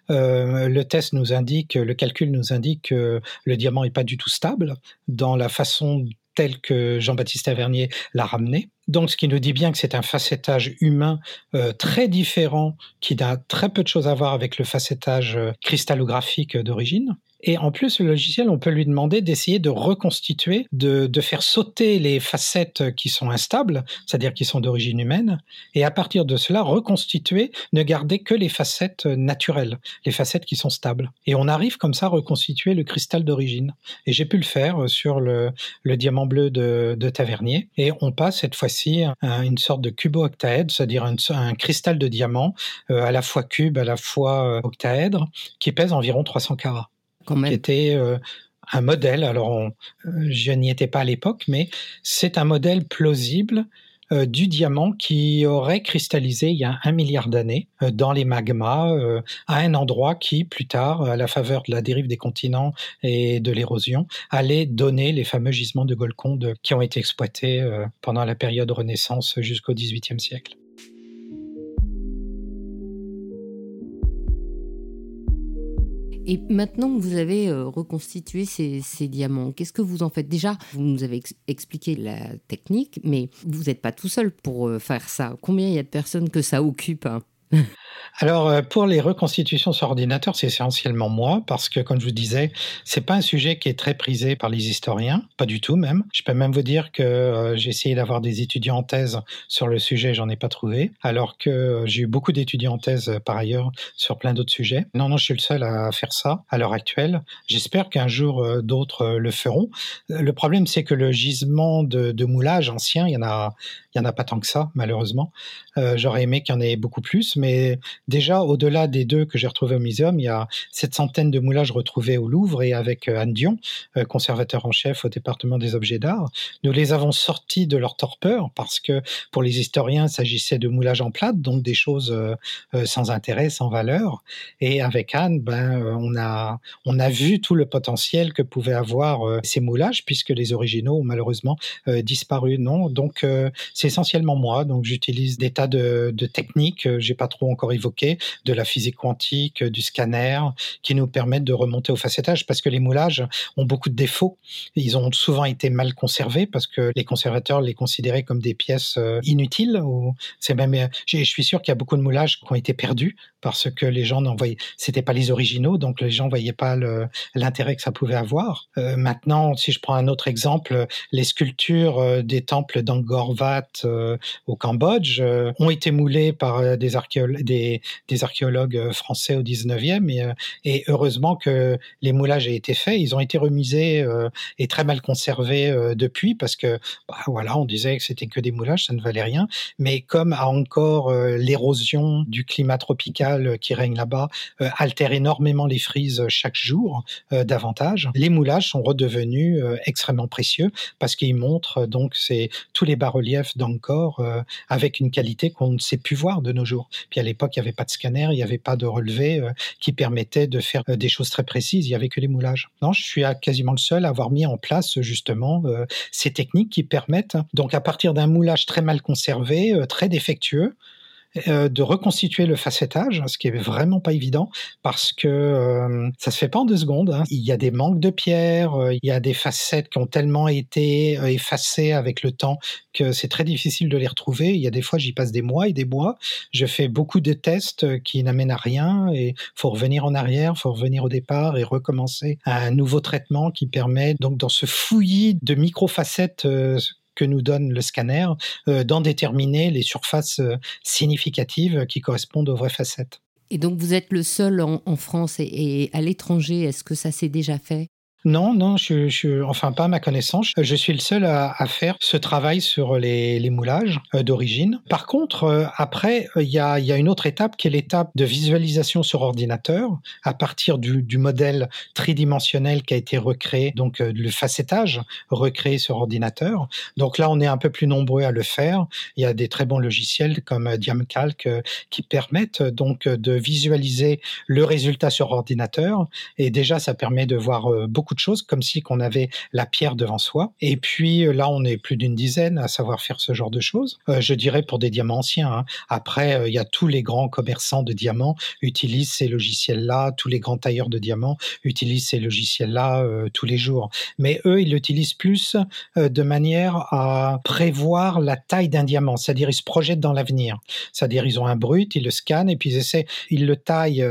le test nous indique, le calcul nous indique que le diamant n'est pas du tout stable dans la façon telle que Jean-Baptiste Tavernier l'a ramené. Donc, ce qui nous dit bien que c'est un facettage humain euh, très différent, qui n'a très peu de choses à voir avec le facettage euh, cristallographique d'origine. Et en plus, le logiciel, on peut lui demander d'essayer de reconstituer, de, de, faire sauter les facettes qui sont instables, c'est-à-dire qui sont d'origine humaine, et à partir de cela, reconstituer, ne garder que les facettes naturelles, les facettes qui sont stables. Et on arrive comme ça à reconstituer le cristal d'origine. Et j'ai pu le faire sur le, le diamant bleu de, de, Tavernier. Et on passe cette fois-ci à une sorte de cubo-octaèdre, c'est-à-dire un, un, cristal de diamant, euh, à la fois cube, à la fois euh, octaèdre, qui pèse environ 300 carats qui était euh, un modèle. Alors, je n'y étais pas à l'époque, mais c'est un modèle plausible euh, du diamant qui aurait cristallisé il y a un milliard d'années euh, dans les magmas euh, à un endroit qui, plus tard, à la faveur de la dérive des continents et de l'érosion, allait donner les fameux gisements de Golconde qui ont été exploités pendant la période Renaissance jusqu'au XVIIIe siècle. Et maintenant que vous avez euh, reconstitué ces, diamants, qu'est-ce que vous en faites? Déjà, vous nous avez expliqué la technique, mais vous n'êtes pas tout seul pour euh, faire ça. Combien il y a de personnes que ça occupe hein? <laughs> alors, euh, pour les reconstitutions sur ordinateur, c'est essentiellement moi, parce que, comme je vous disais, c'est pas un sujet qui est très prisé par les historiens, pas du tout même. Je peux même vous dire que euh, j'ai essayé d'avoir des étudiants en thèse sur le sujet, j'en ai pas trouvé, alors que euh, j'ai eu beaucoup d'étudiants en thèse par ailleurs sur plein d'autres sujets. Non, non, je suis le seul à faire ça à l'heure actuelle. J'espère qu'un jour d'autres le feront. Le problème, c'est que le gisement de, de moulage ancien, il y en a, il n'y en a pas tant que ça, malheureusement. J'aurais aimé qu'il y en ait beaucoup plus, mais déjà, au-delà des deux que j'ai retrouvés au muséum, il y a cette centaine de moulages retrouvés au Louvre et avec euh, Anne Dion, euh, conservateur en chef au département des objets d'art. Nous les avons sortis de leur torpeur parce que pour les historiens, il s'agissait de moulages en plate, donc des choses sans intérêt, sans valeur. Et avec Anne, ben, on, a, on a vu tout le potentiel que pouvaient avoir ces moulages, puisque les originaux ont malheureusement disparu. Non, donc c'est essentiellement moi. Donc, j'utilise des tas de, techniques, euh, j'ai pas trop encore évoqué, de la physique quantique, du scanner, qui nous permettent de remonter au facettage parce que les moulages ont beaucoup de défauts. Ils ont souvent été mal conservés parce que les conservateurs les considéraient comme des pièces euh, inutiles. Ou c'est même, je suis sûr qu'il y a beaucoup de moulages qui ont été perdus parce que les gens n'en voyaient, c'était pas les originaux, donc les gens voyaient pas l'intérêt que ça pouvait avoir. Euh, maintenant, si je prends un autre exemple, les sculptures des temples d'Angkor Wat euh, au Cambodge euh, ont été moulés par euh, des, archéologues, des, archéologues français au 19e et, et, heureusement que les moulages aient été faits. Ils ont été remisés et très mal conservés depuis parce que bah, voilà, on disait que c'était que des moulages, ça ne valait rien. Mais comme a encore l'érosion du climat tropical qui règne là-bas altère énormément les frises chaque jour davantage, les moulages sont redevenus extrêmement précieux parce qu'ils montrent donc tous les bas-reliefs euh, avec une qualité qu'on ne sait plus voir de nos jours. Puis à l'époque, il n'y avait pas de scanner, il n'y avait pas de relevé euh, qui permettait de faire euh, des choses très précises. Il n'y avait que les moulages. Non, je suis quasiment le seul à avoir mis en place justement ces techniques qui permettent, donc à partir d'un moulage très mal conservé, très défectueux, euh, de reconstituer le facettage, ce qui est vraiment pas évident parce que euh, ça se fait pas en deux secondes. Hein. Il y a des manques de pierres, euh, il y a des facettes qui ont tellement été effacées avec le temps que c'est très difficile de les retrouver. Il y a des fois, j'y passe des mois et des mois. Je fais beaucoup de tests qui n'amènent à rien et faut revenir en arrière, faut revenir au départ et recommencer un nouveau traitement qui permet donc dans ce fouillis de micro-facettes que nous donne le scanner euh, d'en déterminer les surfaces euh, significatives qui correspondent aux vraies facettes. Et donc vous êtes le seul en, France et à l'étranger, est-ce que ça s'est déjà fait? Non, non, je, je, enfin pas à ma connaissance. Je suis le seul à, à faire ce travail sur les, les moulages euh, d'origine. Par contre, euh, après, il y a, y a, une autre étape qui est l'étape de visualisation sur ordinateur à partir du, du, modèle tridimensionnel qui a été recréé, donc euh, le facettage recréé sur ordinateur. Donc là, on est un peu plus nombreux à le faire. Il y a des très bons logiciels comme Diamcalc qui permettent donc de visualiser le résultat sur ordinateur. Et déjà, ça permet de voir beaucoup de choses, comme si qu'on avait la pierre devant soi. Et puis euh, là, on est plus d'une dizaine à savoir faire ce genre de choses. Euh, je dirais pour des diamants anciens. Hein. Après, euh, il y a tous les grands commerçants de diamants utilisent ces logiciels-là, tous les grands tailleurs de diamants utilisent ces logiciels-là tous les jours. Mais eux, ils l'utilisent plus de manière à prévoir la taille d'un diamant, c'est-à-dire ils se projettent dans l'avenir. C'est-à-dire ils ont un brut, ils le scannent et puis ils essaient, ils le taillent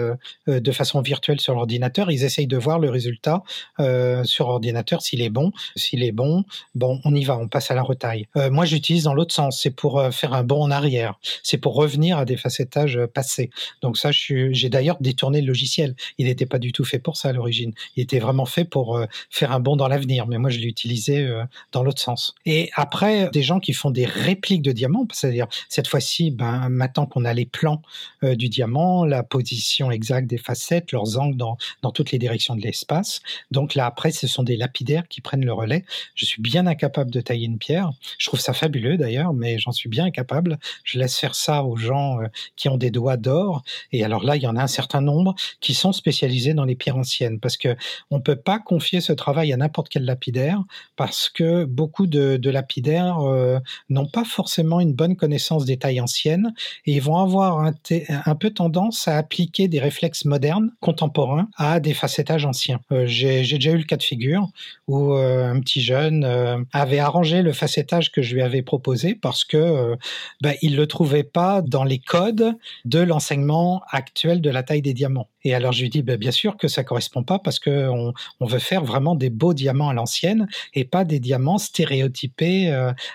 de façon virtuelle sur l'ordinateur, ils essayent de voir le résultat euh, sur ordinateur s'il est bon. S'il est bon, bon, on y va, on passe à la retaille. Euh, moi, j'utilise dans l'autre sens, c'est pour euh, faire un bond en arrière, c'est pour revenir à des facettages passés. Donc ça, j'ai d'ailleurs détourné le logiciel. Il n'était pas du tout fait pour ça à l'origine. Il était vraiment fait pour faire un bond dans l'avenir, mais moi, je l'ai utilisé dans l'autre sens. Et après, des gens qui font des répliques de diamants, c'est-à-dire cette fois-ci, ben, maintenant qu'on a les plans du diamant, la position exacte des facettes, leurs angles dans, dans toutes les directions de l'espace, donc là, après, ce sont des lapidaires qui prennent le relais. Je suis bien incapable de tailler une pierre. Je trouve ça fabuleux d'ailleurs, mais j'en suis bien incapable. Je laisse faire ça aux gens euh, qui ont des doigts d'or. Et alors là, il y en a un certain nombre qui sont spécialisés dans les pierres anciennes, parce que on peut pas confier ce travail à n'importe quel lapidaire, parce que beaucoup de, lapidaires euh, n'ont pas forcément une bonne connaissance des tailles anciennes et ils vont avoir un, peu tendance à appliquer des réflexes modernes, contemporains, à des facettages anciens. Euh, j'ai déjà eu le cas de figure où euh, un petit jeune euh, avait arrangé le facettage que je lui avais proposé parce que ben, il le trouvait pas dans les codes de l'enseignement actuel de la taille des diamants. Et alors je lui dis, ben, bien sûr que ça correspond pas parce que on, veut faire vraiment des beaux diamants à l'ancienne et pas des diamants stéréotypés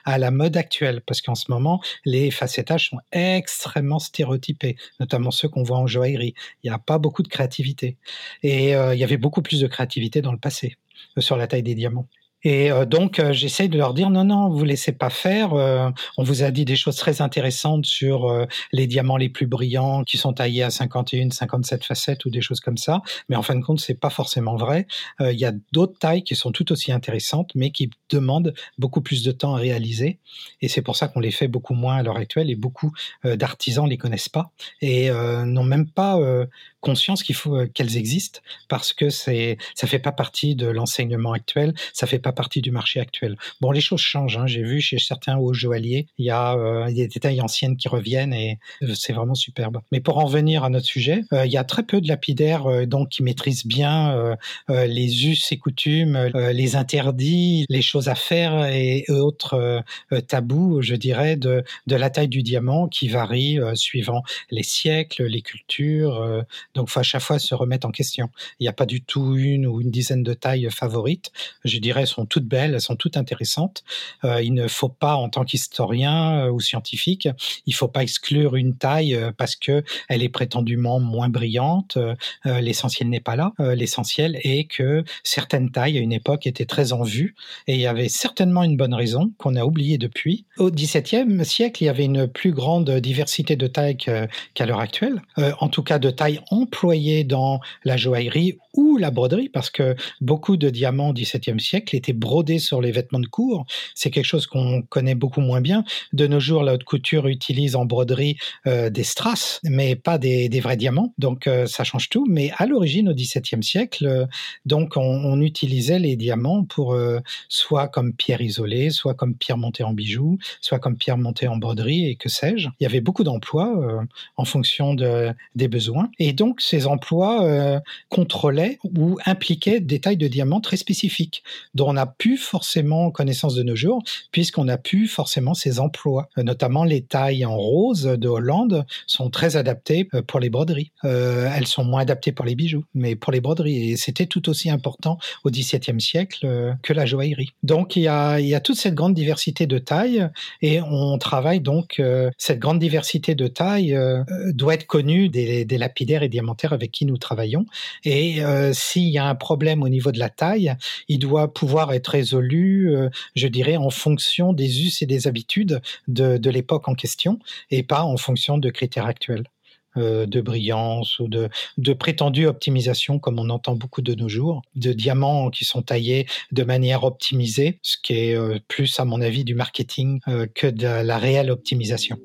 à la mode actuelle. Parce qu'en ce moment, les facettages sont extrêmement stéréotypés, notamment ceux qu'on voit en joaillerie. Il n'y a pas beaucoup de créativité. Et il y avait beaucoup plus de créativité dans le passé euh, sur la taille des diamants. Et euh, donc, euh, j'essaye de leur dire non, non, vous laissez pas faire. Euh, on vous a dit des choses très intéressantes sur les diamants les plus brillants qui sont taillés à 51, 57 facettes ou des choses comme ça. Mais en fin de compte, c'est pas forcément vrai. Il y a d'autres tailles qui sont tout aussi intéressantes, mais qui demandent beaucoup plus de temps à réaliser. Et c'est pour ça qu'on les fait beaucoup moins à l'heure actuelle et beaucoup d'artisans les connaissent pas et n'ont même pas conscience qu'il faut qu'elles existent parce que c'est ça fait pas partie de l'enseignement actuel, ça fait pas partie du marché actuel. Bon, les choses changent. Hein. J'ai vu chez certains hauts joailliers, il y a euh, des tailles anciennes qui reviennent et euh, c'est vraiment superbe. Mais pour en venir à notre sujet, euh, il y a très peu de lapidaires donc qui maîtrisent bien les us et coutumes, les interdits, les choses à faire et autres tabous, je dirais, de, de la taille du diamant qui varie suivant les siècles, les cultures. donc, faut à chaque fois se remettre en question. Il n'y a pas du tout une ou une dizaine de tailles favorites. Je dirais, sont toutes belles, elles sont toutes intéressantes. Euh, il ne faut pas, en tant qu'historien euh, ou scientifique, il faut pas exclure une taille euh, parce que elle est prétendument moins brillante. L'essentiel n'est pas là. L'essentiel est que certaines tailles à une époque étaient très en vue et il y avait certainement une bonne raison qu'on a oublié depuis. Au XVIIe siècle, il y avait une plus grande diversité de tailles qu'à l'heure actuelle. en tout cas, de tailles employées dans la joaillerie ou la broderie, parce que beaucoup de diamants au XVIIe siècle étaient brodés sur les vêtements de cour. C'est quelque chose qu'on connaît beaucoup moins bien. De nos jours, la haute couture utilise en broderie euh, des strass, mais pas des, vrais diamants. Donc euh, ça change tout. Mais à l'origine, au XVIIe siècle, euh, donc on, utilisait les diamants pour soit comme pierre isolée, soit comme pierre montée en bijoux, soit comme pierre montée en broderie et que sais-je. Il y avait beaucoup d'emplois en fonction de, des besoins. Et donc ces emplois contrôlaient ou impliquaient des tailles de diamants très spécifiques dont on n'a plus forcément connaissance de nos jours, puisqu'on n'a plus forcément ces emplois. Euh, notamment les tailles en rose de Hollande sont très adaptées euh, pour les broderies. Euh, elles sont moins adaptées pour les bijoux, mais pour les broderies. Et c'était tout aussi important au XVIIe siècle que la joaillerie. Donc il y, a, il y a toute cette grande diversité de tailles et on travaille donc, cette grande diversité de tailles doit être connue des, des, lapidaires et diamantaires avec qui nous travaillons. Et s'il y a un problème au niveau de la taille, il doit pouvoir être résolu, euh, je dirais, en fonction des us et des habitudes de, l'époque en question, et pas en fonction de critères actuels. Euh, de brillance ou de, prétendue optimisation, comme on entend beaucoup de nos jours, de diamants qui sont taillés de manière optimisée, ce qui est euh, plus, à mon avis, du marketing que de la réelle optimisation.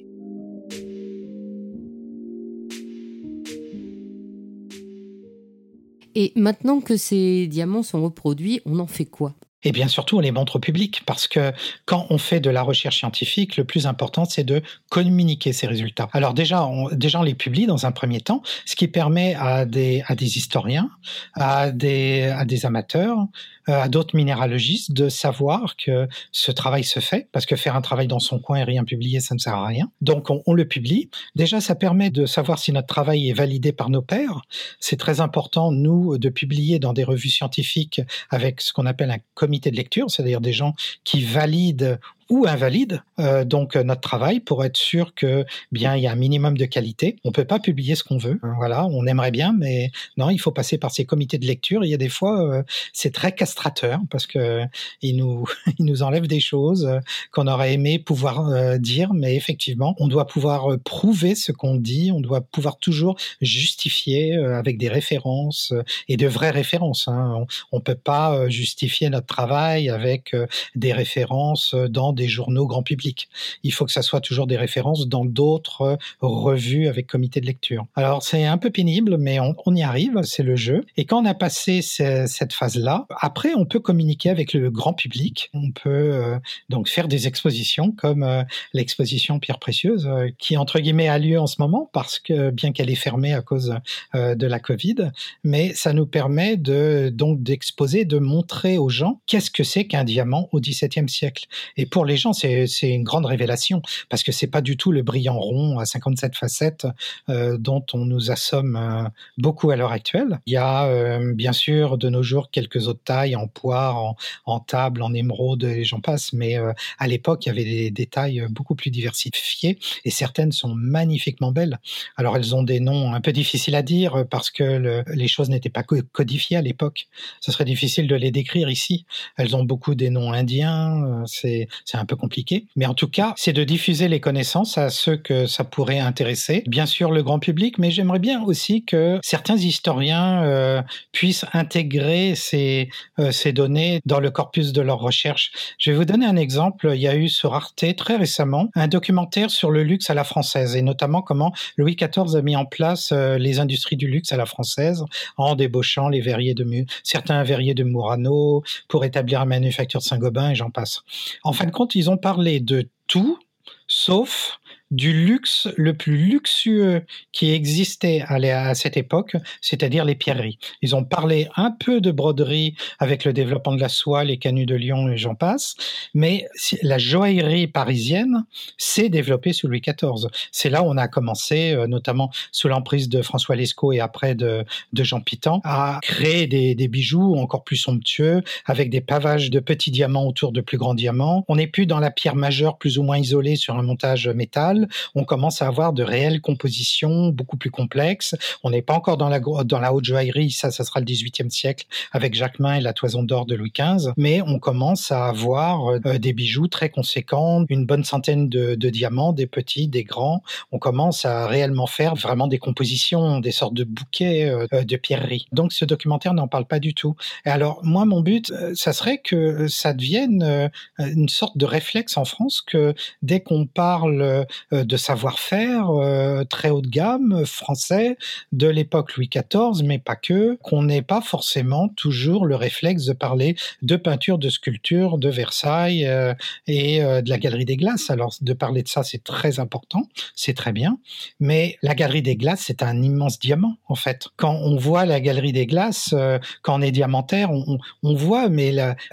Et maintenant que ces diamants sont reproduits, on en fait quoi? Et bien surtout, on les montre au public parce que quand on fait de la recherche scientifique, le plus important, c'est de communiquer ces résultats. Alors déjà, on, déjà, on les publie dans un premier temps, ce qui permet à des, à des historiens, à des, à des amateurs, à d'autres minéralogistes de savoir que ce travail se fait, parce que faire un travail dans son coin et rien publier, ça ne sert à rien. Donc on, le publie. Déjà, ça permet de savoir si notre travail est validé par nos pairs. C'est très important, nous, de publier dans des revues scientifiques avec ce qu'on appelle un comité de lecture, c'est-à-dire des gens qui valident ou invalide euh, donc notre travail pour être sûr que bien il y a un minimum de qualité. On peut pas publier ce qu'on veut. Voilà, on aimerait bien, mais non, il faut passer par ces comités de lecture. Il y a des fois, c'est très castrateur parce que ils nous <laughs> ils nous enlèvent des choses qu'on aurait aimé pouvoir dire, mais effectivement, on doit pouvoir prouver ce qu'on dit. On doit pouvoir toujours justifier avec des références et de vraies références. Hein. On, ne peut pas justifier notre travail avec des références dans des journaux grand public. Il faut que ça soit toujours des références dans d'autres revues avec comité de lecture. Alors c'est un peu pénible, mais on, y arrive, c'est le jeu. Et quand on a passé cette phase-là, après on peut communiquer avec le grand public. On peut donc faire des expositions comme l'exposition Pierre Précieuse, qui entre guillemets a lieu en ce moment parce que bien qu'elle est fermée à cause de la Covid, mais ça nous permet de donc d'exposer, de montrer aux gens qu'est-ce que c'est qu'un diamant au XVIIe siècle. Et pour les gens, c'est une grande révélation parce que c'est pas du tout le brillant rond à 57 facettes euh, dont on nous assomme euh, beaucoup à l'heure actuelle. Il y a euh, bien sûr de nos jours quelques autres tailles en poire, en, table, en émeraude et j'en passe, mais à l'époque il y avait des, tailles beaucoup plus diversifiées et certaines sont magnifiquement belles. Alors elles ont des noms un peu difficiles à dire parce que le, les choses n'étaient pas codifiées à l'époque. Ce serait difficile de les décrire ici. Elles ont beaucoup des noms indiens, c'est un peu compliqué. Mais en tout cas, c'est de diffuser les connaissances à ceux que ça pourrait intéresser. Bien sûr, le grand public, mais j'aimerais bien aussi que certains historiens euh, puissent intégrer ces, euh, ces données dans le corpus de leurs recherches. Je vais vous donner un exemple. Il y a eu sur Arte très récemment un documentaire sur le luxe à la française et notamment comment Louis XIV a mis en place les industries du luxe à la française en débauchant les verriers de certains verriers de Murano pour établir la manufacture de Saint-Gobain et j'en passe. En fin de compte, ils ont parlé de tout sauf du luxe le plus luxueux qui existait à, cette époque, c'est-à-dire les pierreries. Ils ont parlé un peu de broderie avec le développement de la soie, les canuts de Lyon et j'en passe, mais la joaillerie parisienne s'est développée sous Louis XIV. C'est là où on a commencé, euh, notamment sous l'emprise de François Lescaut et après de, Jean Pitan, à créer des, des, bijoux encore plus somptueux avec des pavages de petits diamants autour de plus grands diamants. On n'est plus dans la pierre majeure plus ou moins isolée sur un montage métal on commence à avoir de réelles compositions beaucoup plus complexes. On n'est pas encore dans la, haute joaillerie, ça, ça sera le 18e siècle avec Jacquemin et la toison d'or de Louis XV, mais on commence à avoir euh, des bijoux très conséquents, une bonne centaine de, diamants, des petits, des grands. On commence à réellement faire vraiment des compositions, des sortes de bouquets euh, de pierreries. Donc ce documentaire n'en parle pas du tout. Et alors moi, mon but, euh, ça serait que ça devienne une sorte de réflexe en France que dès qu'on parle euh, de savoir-faire euh, très haut de gamme français de l'époque Louis XIV, mais pas que, qu'on n'ait pas forcément toujours le réflexe de parler de peinture, de sculpture, de Versailles euh, et de la Galerie des Glaces. Alors de parler de ça, c'est très important, c'est très bien, mais la Galerie des Glaces, c'est un immense diamant en fait. Quand on voit la Galerie des Glaces, quand on est diamantaire, on, on voit mais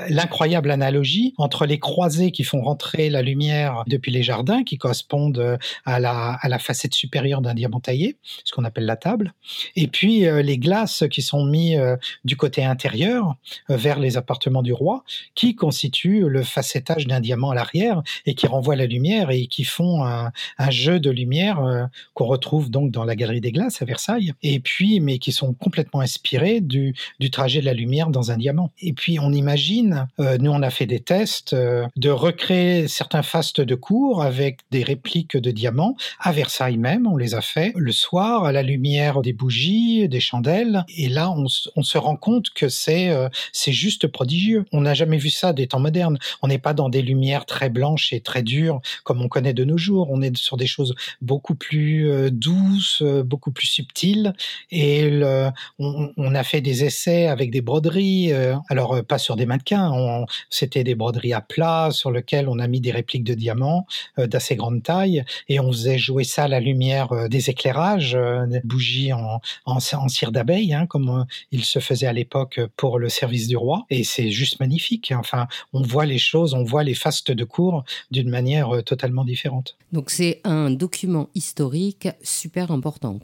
l'incroyable analogie entre les croisées qui font rentrer la lumière depuis les jardins, qui correspondent euh, à la, à la facette supérieure d'un diamant taillé, ce qu'on appelle la table. Et puis euh, les glaces qui sont mises euh, du côté intérieur vers les appartements du roi, qui constituent le facettage d'un diamant à l'arrière et qui renvoient la lumière et qui font un, un jeu de lumière qu'on retrouve donc dans la galerie des glaces à Versailles. Et puis, mais qui sont complètement inspirés du, du trajet de la lumière dans un diamant. Et puis on imagine, nous on a fait des tests, de recréer certains fastes de cours avec des répliques de diamants. À Versailles même, on les a fait le soir à la lumière des bougies, des chandelles. Et là, on, se rend compte que c'est euh, c'est juste prodigieux. On n'a jamais vu ça des temps modernes. On n'est pas dans des lumières très blanches et très dures comme on connaît de nos jours. On est sur des choses beaucoup plus euh, douces, euh, beaucoup plus subtiles. Et le, on, a fait des essais avec des broderies. alors pas sur des mannequins. C'était des broderies à plat sur lesquelles on a mis des répliques de diamants d'assez grande taille et on faisait jouer ça à la lumière euh, des éclairages, euh, bougies en, en, cire d'abeille, hein, comme euh, il se faisait à l'époque pour le service du roi. Et c'est juste magnifique. Enfin, on voit les choses, on voit les fastes de cour d'une manière totalement différente. Donc c'est un document historique super important.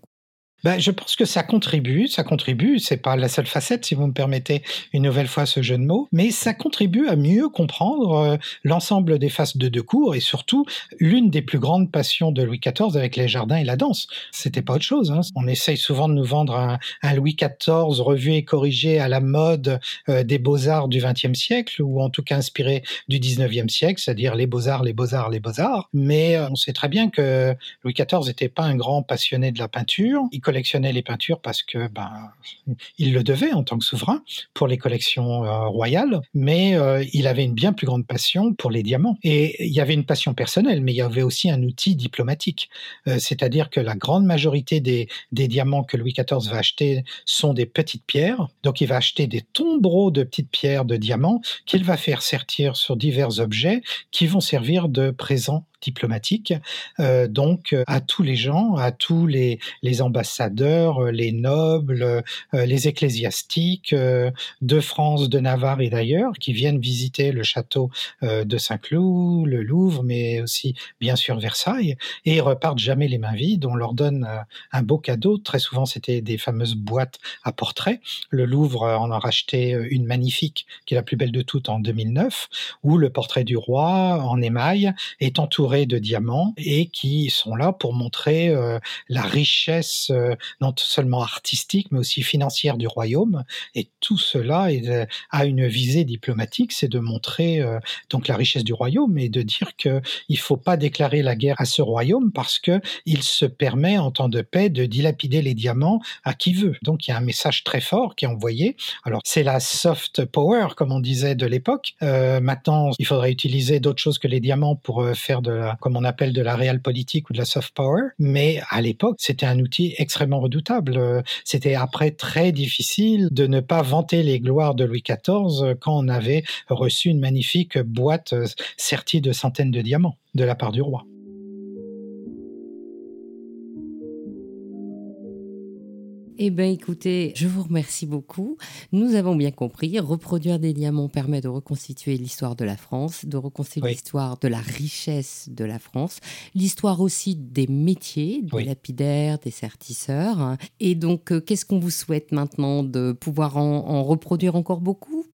Ben, Je pense que ça contribue, ça contribue, c'est pas la seule facette, si vous me permettez une nouvelle fois ce jeu de mots, mais ça contribue à mieux comprendre euh, l'ensemble des phases de deux cours et surtout l'une des plus grandes passions de Louis XIV avec les jardins et la danse. C'était pas autre chose. Hein. On essaye souvent de nous vendre un, Louis XIV revu et corrigé à la mode euh, des beaux-arts du XXe siècle ou en tout cas inspiré du XIXe siècle, c'est-à-dire les beaux-arts, les beaux-arts, les beaux-arts. Mais euh, on sait très bien que Louis XIV n'était pas un grand passionné de la peinture. Collectionnait les peintures parce que ben il le devait en tant que souverain pour les collections euh, royales, mais euh, il avait une bien plus grande passion pour les diamants. Et il y avait une passion personnelle, mais il y avait aussi un outil diplomatique. Euh, c'est-à-dire que la grande majorité des, des diamants que Louis XIV va acheter sont des petites pierres. Donc il va acheter des tombereaux de petites pierres de diamants qu'il va faire sertir sur divers objets qui vont servir de présents diplomatique, euh, donc à tous les gens, à tous les, les ambassadeurs, euh, les nobles, euh, les ecclésiastiques de France, de Navarre et d'ailleurs, qui viennent visiter le château de Saint-Cloud, le Louvre, mais aussi bien sûr Versailles, et ils repartent jamais les mains vides. On leur donne un beau cadeau. Très souvent, c'était des fameuses boîtes à portraits. Le Louvre en a racheté une magnifique, qui est la plus belle de toutes en 2009, où le portrait du roi en émail est entouré de diamants et qui sont là pour montrer euh, la richesse euh, non seulement artistique mais aussi financière du royaume. Et tout cela euh, a une visée diplomatique, c'est de montrer donc la richesse du royaume et de dire que il faut pas déclarer la guerre à ce royaume parce que il se permet en temps de paix de dilapider les diamants à qui veut. Donc il y a un message très fort qui est envoyé. Alors c'est la soft power comme on disait de l'époque. maintenant il faudrait utiliser d'autres choses que les diamants pour faire de comme on appelle de la réelle politique ou de la soft power. Mais à l'époque, c'était un outil extrêmement redoutable. C'était après très difficile de ne pas vanter les gloires de Louis XIV quand on avait reçu une magnifique boîte sertie de centaines de diamants de la part du roi. Eh bien, écoutez, je vous remercie beaucoup. Nous avons bien compris, reproduire des diamants permet de reconstituer l'histoire de la France, de reconstituer l'histoire de la richesse de la France, l'histoire aussi des métiers, des lapidaires, des sertisseurs. Et donc, euh, qu'est-ce qu'on vous souhaite maintenant de pouvoir en reproduire encore beaucoup?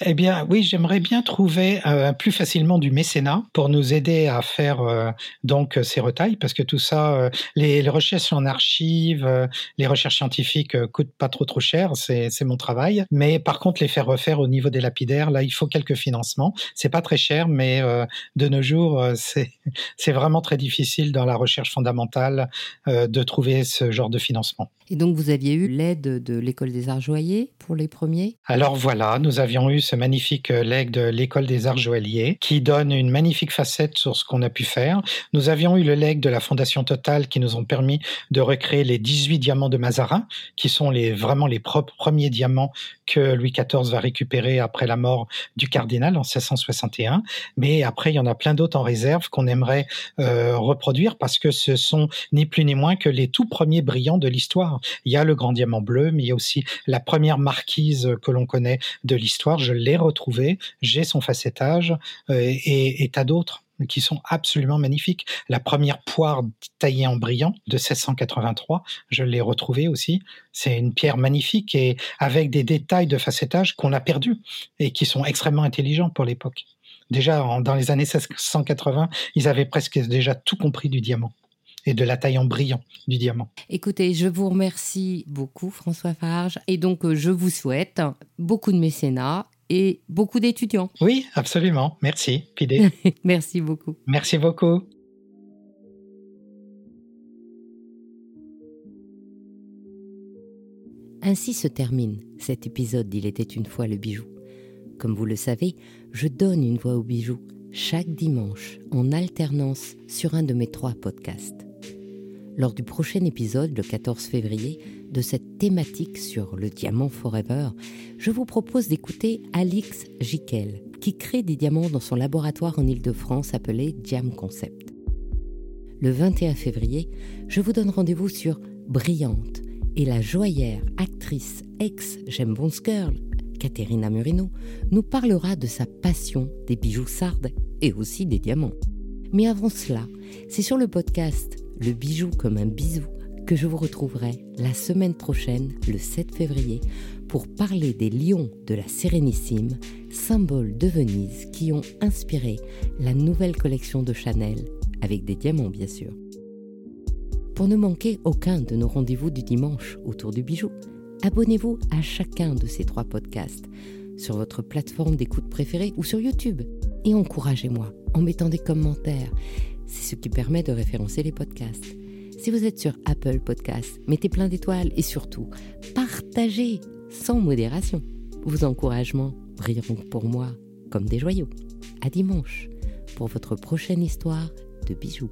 Eh bien, oui, j'aimerais bien trouver euh, plus facilement du mécénat pour nous aider à faire euh, donc ces retailles, parce que tout ça, euh, les, les, recherches en archives, les recherches scientifiques coûtent pas trop trop cher, c'est mon travail. Mais par contre, les faire refaire au niveau des lapidaires, là, il faut quelques financements. C'est pas très cher, mais de nos jours, <laughs> c'est c'est vraiment très difficile dans la recherche fondamentale de trouver ce genre de financement. Et donc, vous aviez eu l'aide de l'école des arts joailliers pour les premiers? Alors voilà, nous avions eu ce magnifique euh, legs de l'école des arts joailliers qui donne une magnifique facette sur ce qu'on a pu faire. Nous avions eu le legs de la Fondation Total qui nous ont permis de recréer les 18 diamants de Mazarin, qui sont les, vraiment les propres premiers diamants que Louis XIV va récupérer après la mort du cardinal en 1661. Mais après, il y en a plein d'autres en réserve qu'on aimerait euh, reproduire parce que ce sont ni plus ni moins que les tout premiers brillants de l'histoire. Il y a le grand diamant bleu, mais il y a aussi la première marquise que l'on connaît de l'histoire. Je l'ai retrouvé, j'ai son facettage euh, et, et tas d'autres qui sont absolument magnifiques. La première poire taillée en brillant de 1683, je l'ai retrouvée aussi. C'est une pierre magnifique et avec des détails de facettage qu'on a perdus et qui sont extrêmement intelligents pour l'époque. Déjà, dans les années 1680, ils avaient presque déjà tout compris du diamant et de la taille en brillant du diamant. Écoutez, je vous remercie beaucoup, François Farge, et donc euh, je vous souhaite beaucoup de mécénat et beaucoup d'étudiants. Oui, absolument. Merci, Pidé. <laughs> Merci beaucoup. Merci beaucoup. Ainsi se termine cet épisode d'Il était une fois le bijou. Comme vous le savez, je donne une voix au bijou chaque dimanche en alternance sur un de mes trois podcasts. Lors du prochain épisode, le 14 février, de cette thématique sur le diamant forever, je vous propose d'écouter Alix Jiquel, qui crée des diamants dans son laboratoire en Ile-de-France appelé Diam Concept. Le 21 février, je vous donne rendez-vous sur Brillante et la joaillère, actrice, ex-J'aime Bones Girl, Caterina Murino, nous parlera de sa passion des bijoux sardes et aussi des diamants. Mais avant cela, c'est sur le podcast Le bijou comme un bisou que je vous retrouverai la semaine prochaine, le 7 février, pour parler des lions de la Sérénissime, symbole de Venise qui ont inspiré la nouvelle collection de Chanel, avec des diamants bien sûr. Pour ne manquer aucun de nos rendez-vous du dimanche autour du bijou, abonnez-vous à chacun de ces trois podcasts sur votre plateforme d'écoute préférée ou sur YouTube. Et encouragez-moi en mettant des commentaires. C'est ce qui permet de référencer les podcasts. Si vous êtes sur Apple Podcasts, mettez plein d'étoiles et surtout, partagez sans modération. Vos encouragements brilleront pour moi comme des joyaux. À dimanche pour votre prochaine histoire de bijoux.